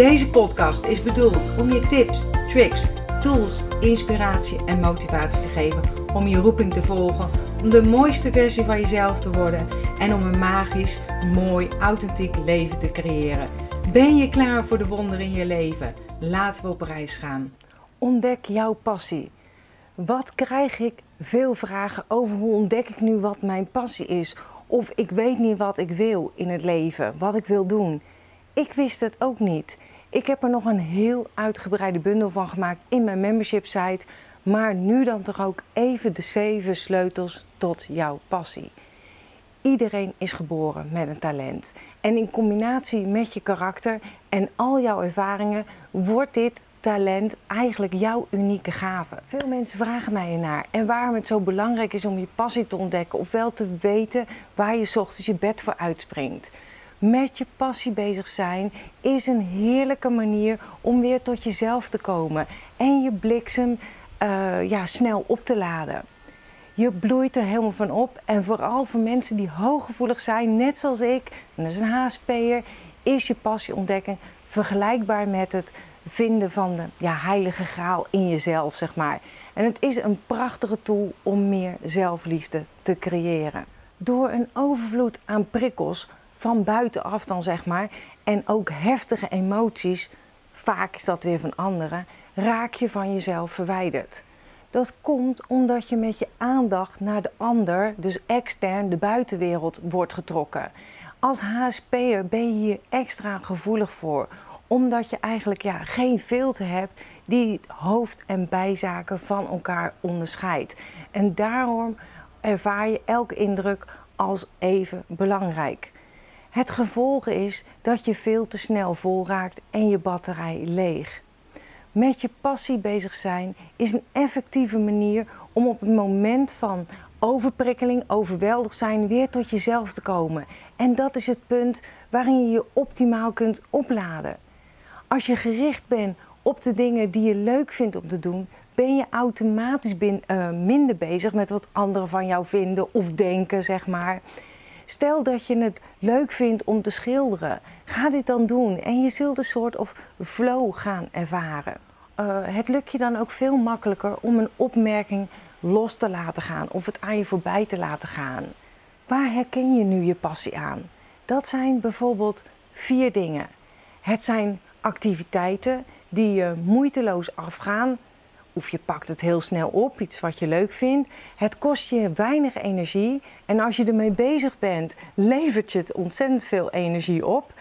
Deze podcast is bedoeld om je tips, tricks, tools, inspiratie en motivatie te geven om je roeping te volgen, om de mooiste versie van jezelf te worden en om een magisch, mooi, authentiek leven te creëren. Ben je klaar voor de wonderen in je leven? Laten we op reis gaan. Ontdek jouw passie. Wat krijg ik? Veel vragen over hoe ontdek ik nu wat mijn passie is? Of ik weet niet wat ik wil in het leven, wat ik wil doen. Ik wist het ook niet. Ik heb er nog een heel uitgebreide bundel van gemaakt in mijn membership site. Maar nu dan toch ook even de zeven sleutels tot jouw passie. Iedereen is geboren met een talent. En in combinatie met je karakter en al jouw ervaringen wordt dit talent eigenlijk jouw unieke gave. Veel mensen vragen mij ernaar en waarom het zo belangrijk is om je passie te ontdekken, ofwel te weten waar je ochtends je bed voor uitspringt. Met je passie bezig zijn is een heerlijke manier om weer tot jezelf te komen en je bliksem uh, ja, snel op te laden. Je bloeit er helemaal van op en vooral voor mensen die hooggevoelig zijn, net zoals ik, en dat is een HSP'er, is je passie ontdekken vergelijkbaar met het vinden van de ja, heilige graal in jezelf, zeg maar. En het is een prachtige tool om meer zelfliefde te creëren. Door een overvloed aan prikkels van buitenaf dan zeg maar en ook heftige emoties, vaak is dat weer van anderen, raak je van jezelf verwijderd. Dat komt omdat je met je aandacht naar de ander, dus extern de buitenwereld, wordt getrokken. Als HSP'er ben je hier extra gevoelig voor, omdat je eigenlijk ja, geen filter hebt die hoofd- en bijzaken van elkaar onderscheidt. En daarom ervaar je elke indruk als even belangrijk. Het gevolg is dat je veel te snel vol raakt en je batterij leeg. Met je passie bezig zijn is een effectieve manier om op het moment van overprikkeling, overweldigd zijn, weer tot jezelf te komen. En dat is het punt waarin je je optimaal kunt opladen. Als je gericht bent op de dingen die je leuk vindt om te doen, ben je automatisch uh, minder bezig met wat anderen van jou vinden of denken, zeg maar. Stel dat je het leuk vindt om te schilderen. Ga dit dan doen en je zult een soort of flow gaan ervaren. Uh, het lukt je dan ook veel makkelijker om een opmerking los te laten gaan of het aan je voorbij te laten gaan. Waar herken je nu je passie aan? Dat zijn bijvoorbeeld vier dingen. Het zijn activiteiten die je moeiteloos afgaan of je pakt het heel snel op, iets wat je leuk vindt. Het kost je weinig energie en als je ermee bezig bent, levert je het ontzettend veel energie op.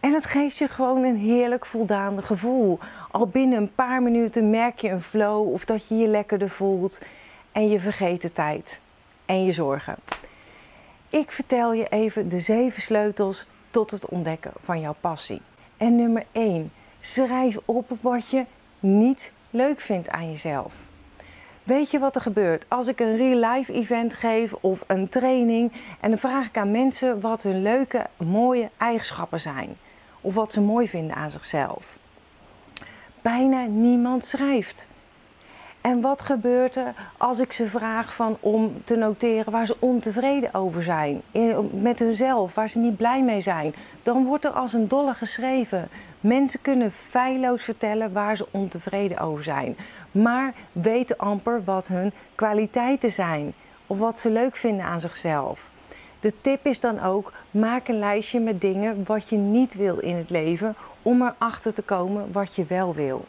En het geeft je gewoon een heerlijk voldaande gevoel. Al binnen een paar minuten merk je een flow of dat je je lekkerder voelt en je vergeet de tijd en je zorgen. Ik vertel je even de zeven sleutels tot het ontdekken van jouw passie. En nummer 1. Schrijf op wat je niet leuk vindt aan jezelf. Weet je wat er gebeurt? Als ik een real life event geef of een training en dan vraag ik aan mensen wat hun leuke, mooie eigenschappen zijn of wat ze mooi vinden aan zichzelf. Bijna niemand schrijft. En wat gebeurt er als ik ze vraag van om te noteren waar ze ontevreden over zijn, met hunzelf, waar ze niet blij mee zijn? Dan wordt er als een dolle geschreven. Mensen kunnen feilloos vertellen waar ze ontevreden over zijn, maar weten amper wat hun kwaliteiten zijn of wat ze leuk vinden aan zichzelf. De tip is dan ook: maak een lijstje met dingen wat je niet wil in het leven om erachter te komen wat je wel wil.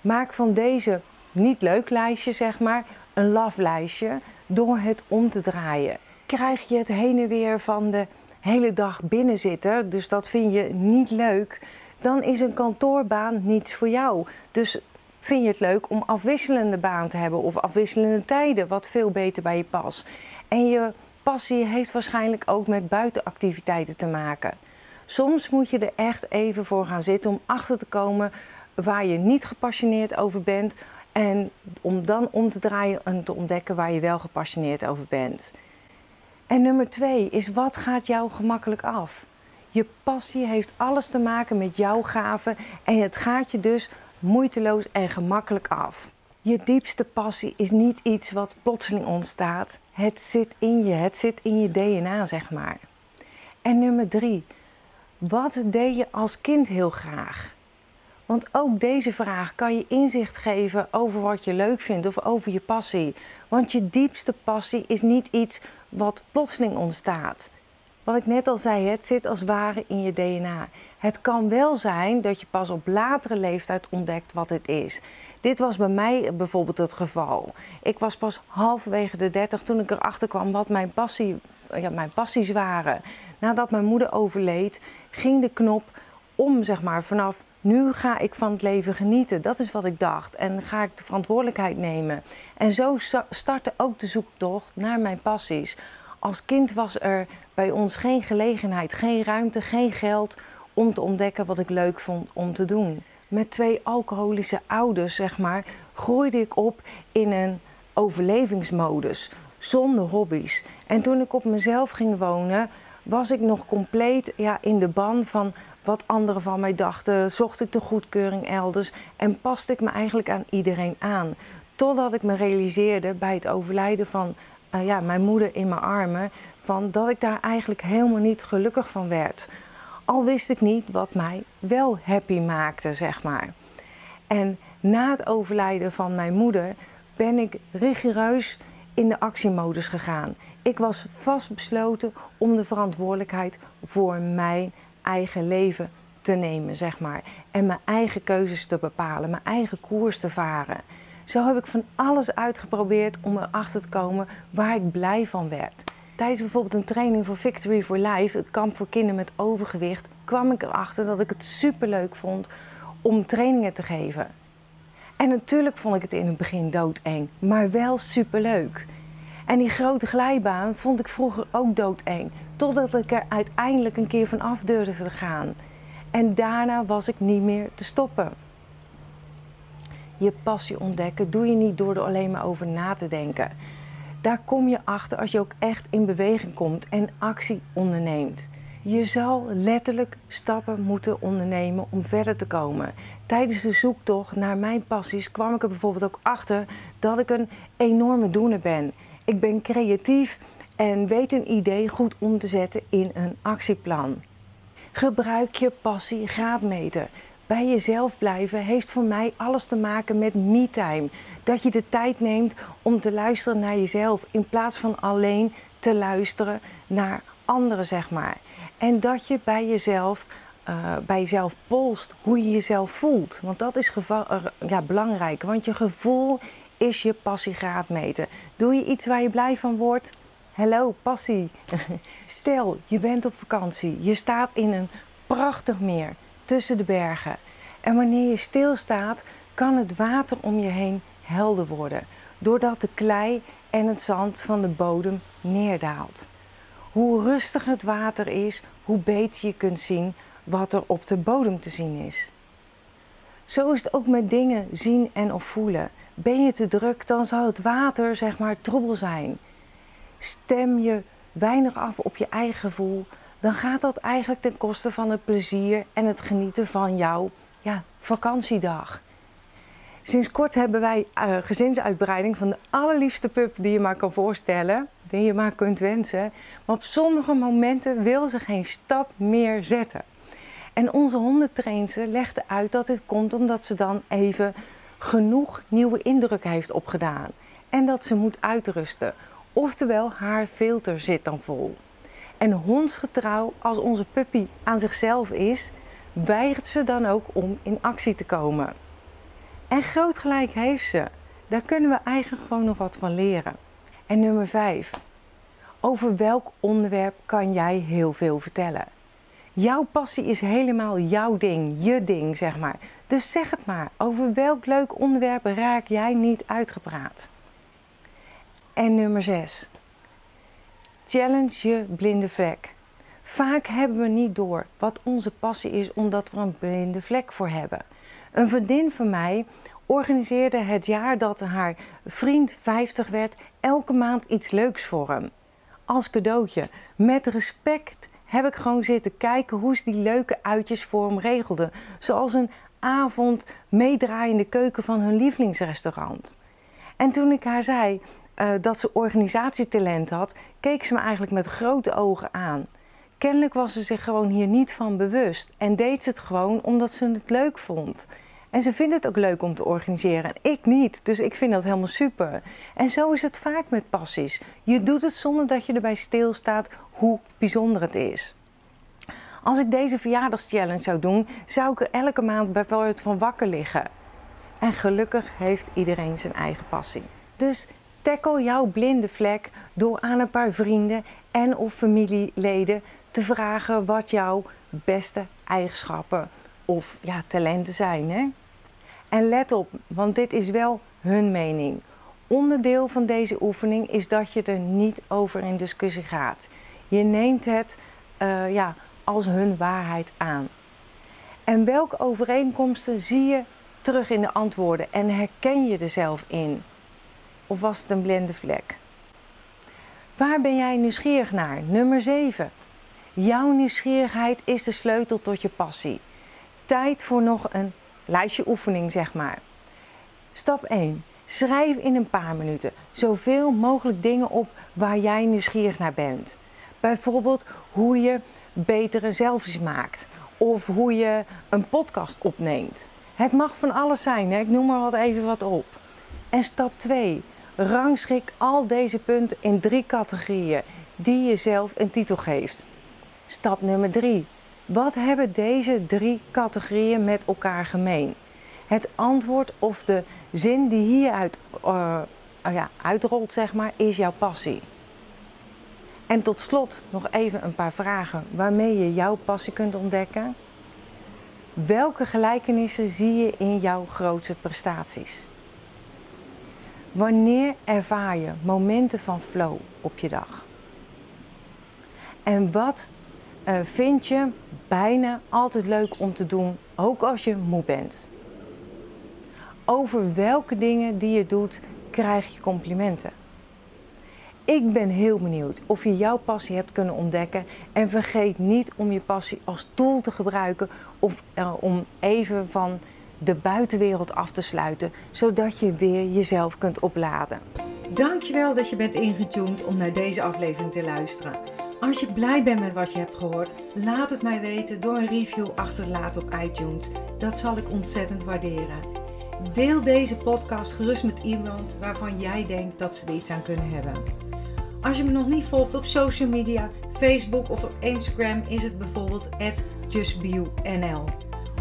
Maak van deze niet leuk lijstje, zeg maar, een love lijstje door het om te draaien. Krijg je het heen en weer van de hele dag binnen zitten, dus dat vind je niet leuk, dan is een kantoorbaan niets voor jou. Dus vind je het leuk om afwisselende baan te hebben of afwisselende tijden, wat veel beter bij je past. En je passie heeft waarschijnlijk ook met buitenactiviteiten te maken. Soms moet je er echt even voor gaan zitten om achter te komen waar je niet gepassioneerd over bent. En om dan om te draaien en te ontdekken waar je wel gepassioneerd over bent. En nummer twee is wat gaat jou gemakkelijk af? Je passie heeft alles te maken met jouw gaven en het gaat je dus moeiteloos en gemakkelijk af. Je diepste passie is niet iets wat plotseling ontstaat. Het zit in je, het zit in je DNA, zeg maar. En nummer drie, wat deed je als kind heel graag? Want ook deze vraag kan je inzicht geven over wat je leuk vindt of over je passie. Want je diepste passie is niet iets wat plotseling ontstaat. Wat ik net al zei, het zit als ware in je DNA. Het kan wel zijn dat je pas op latere leeftijd ontdekt wat het is. Dit was bij mij bijvoorbeeld het geval. Ik was pas halverwege de 30 toen ik erachter kwam wat mijn, passie, ja, mijn passies waren. Nadat mijn moeder overleed, ging de knop om, zeg maar, vanaf nu ga ik van het leven genieten. Dat is wat ik dacht. En ga ik de verantwoordelijkheid nemen. En zo startte ook de zoektocht naar mijn passies. Als kind was er bij ons geen gelegenheid, geen ruimte, geen geld om te ontdekken wat ik leuk vond om te doen. Met twee alcoholische ouders, zeg maar, groeide ik op in een overlevingsmodus, zonder hobby's. En toen ik op mezelf ging wonen, was ik nog compleet ja, in de ban van wat anderen van mij dachten, zocht ik de goedkeuring elders en paste ik me eigenlijk aan iedereen aan. Totdat ik me realiseerde bij het overlijden van uh, ja, mijn moeder in mijn armen, van dat ik daar eigenlijk helemaal niet gelukkig van werd. Al wist ik niet wat mij wel happy maakte, zeg maar. En na het overlijden van mijn moeder ben ik rigoureus in de actiemodus gegaan. Ik was vastbesloten om de verantwoordelijkheid voor mijn eigen leven te nemen, zeg maar. En mijn eigen keuzes te bepalen, mijn eigen koers te varen. Zo heb ik van alles uitgeprobeerd om erachter te komen waar ik blij van werd. Tijdens bijvoorbeeld een training voor Victory for Life, het kamp voor kinderen met overgewicht, kwam ik erachter dat ik het superleuk vond om trainingen te geven. En natuurlijk vond ik het in het begin doodeng, maar wel superleuk. En die grote glijbaan vond ik vroeger ook doodeng, totdat ik er uiteindelijk een keer van af durfde te gaan. En daarna was ik niet meer te stoppen. Je passie ontdekken doe je niet door er alleen maar over na te denken. Daar kom je achter als je ook echt in beweging komt en actie onderneemt. Je zal letterlijk stappen moeten ondernemen om verder te komen. Tijdens de zoektocht naar mijn passies kwam ik er bijvoorbeeld ook achter dat ik een enorme doener ben. Ik ben creatief en weet een idee goed om te zetten in een actieplan. Gebruik je passie graadmeter. Bij jezelf blijven heeft voor mij alles te maken met me-time. Dat je de tijd neemt om te luisteren naar jezelf in plaats van alleen te luisteren naar anderen, zeg maar. En dat je bij jezelf, uh, bij jezelf polst hoe je jezelf voelt. Want dat is ja, belangrijk, want je gevoel is je passiegraadmeter. Doe je iets waar je blij van wordt? Hallo, passie. Stel, je bent op vakantie. Je staat in een prachtig meer tussen de bergen. En wanneer je stilstaat, kan het water om je heen helder worden. Doordat de klei en het zand van de bodem neerdaalt. Hoe rustiger het water is, hoe beter je kunt zien wat er op de bodem te zien is. Zo is het ook met dingen zien en of voelen. Ben je te druk, dan zal het water zeg maar troebel zijn. Stem je weinig af op je eigen gevoel, dan gaat dat eigenlijk ten koste van het plezier en het genieten van jouw ja, vakantiedag. Sinds kort hebben wij uh, gezinsuitbreiding van de allerliefste pup die je maar kan voorstellen, die je maar kunt wensen. Maar op sommige momenten wil ze geen stap meer zetten. En onze hondentrainster legde uit dat dit komt omdat ze dan even genoeg nieuwe indruk heeft opgedaan. En dat ze moet uitrusten. Oftewel, haar filter zit dan vol. En hondsgetrouw als onze puppy aan zichzelf is, weigert ze dan ook om in actie te komen. En groot gelijk heeft ze. Daar kunnen we eigenlijk gewoon nog wat van leren. En nummer 5. Over welk onderwerp kan jij heel veel vertellen? Jouw passie is helemaal jouw ding, je ding, zeg maar. Dus zeg het maar. Over welk leuk onderwerp raak jij niet uitgepraat? En nummer 6. Challenge je blinde vlek. Vaak hebben we niet door wat onze passie is omdat we een blinde vlek voor hebben. Een vriendin van mij organiseerde het jaar dat haar vriend 50 werd elke maand iets leuks voor hem. Als cadeautje. Met respect heb ik gewoon zitten kijken hoe ze die leuke uitjes voor hem regelde. Zoals een avond meedraaien in de keuken van hun lievelingsrestaurant. En toen ik haar zei uh, dat ze organisatietalent had, keek ze me eigenlijk met grote ogen aan. Kennelijk was ze zich gewoon hier niet van bewust en deed ze het gewoon omdat ze het leuk vond. En ze vindt het ook leuk om te organiseren en ik niet, dus ik vind dat helemaal super. En zo is het vaak met passies. Je doet het zonder dat je erbij stilstaat hoe bijzonder het is. Als ik deze verjaardagschallenge zou doen, zou ik er elke maand bijvoorbeeld van wakker liggen. En gelukkig heeft iedereen zijn eigen passie. Dus tackle jouw blinde vlek door aan een paar vrienden en of familieleden te vragen wat jouw beste eigenschappen of ja, talenten zijn. Hè? En let op, want dit is wel hun mening. Onderdeel van deze oefening is dat je er niet over in discussie gaat. Je neemt het uh, ja, als hun waarheid aan. En welke overeenkomsten zie je terug in de antwoorden en herken je er zelf in? Of was het een blinde vlek? Waar ben jij nieuwsgierig naar? Nummer 7. Jouw nieuwsgierigheid is de sleutel tot je passie. Tijd voor nog een lijstje oefening, zeg maar. Stap 1. Schrijf in een paar minuten zoveel mogelijk dingen op waar jij nieuwsgierig naar bent. Bijvoorbeeld hoe je betere selfies maakt of hoe je een podcast opneemt. Het mag van alles zijn, hè? ik noem maar wat even wat op. En stap 2. Rangschik al deze punten in drie categorieën die je zelf een titel geeft. Stap nummer 3. Wat hebben deze drie categorieën met elkaar gemeen? Het antwoord of de zin die hieruit uh, ja, uitrolt, zeg maar, is jouw passie. En tot slot nog even een paar vragen waarmee je jouw passie kunt ontdekken. Welke gelijkenissen zie je in jouw grootste prestaties? Wanneer ervaar je momenten van flow op je dag? En wat uh, vind je bijna altijd leuk om te doen, ook als je moe bent? Over welke dingen die je doet krijg je complimenten? Ik ben heel benieuwd of je jouw passie hebt kunnen ontdekken. En vergeet niet om je passie als tool te gebruiken of uh, om even van de buitenwereld af te sluiten, zodat je weer jezelf kunt opladen. Dankjewel dat je bent ingetuned om naar deze aflevering te luisteren. Als je blij bent met wat je hebt gehoord, laat het mij weten door een review achter te laten op iTunes. Dat zal ik ontzettend waarderen. Deel deze podcast gerust met iemand waarvan jij denkt dat ze er iets aan kunnen hebben. Als je me nog niet volgt op social media, Facebook of op Instagram is het bijvoorbeeld justbio.nl.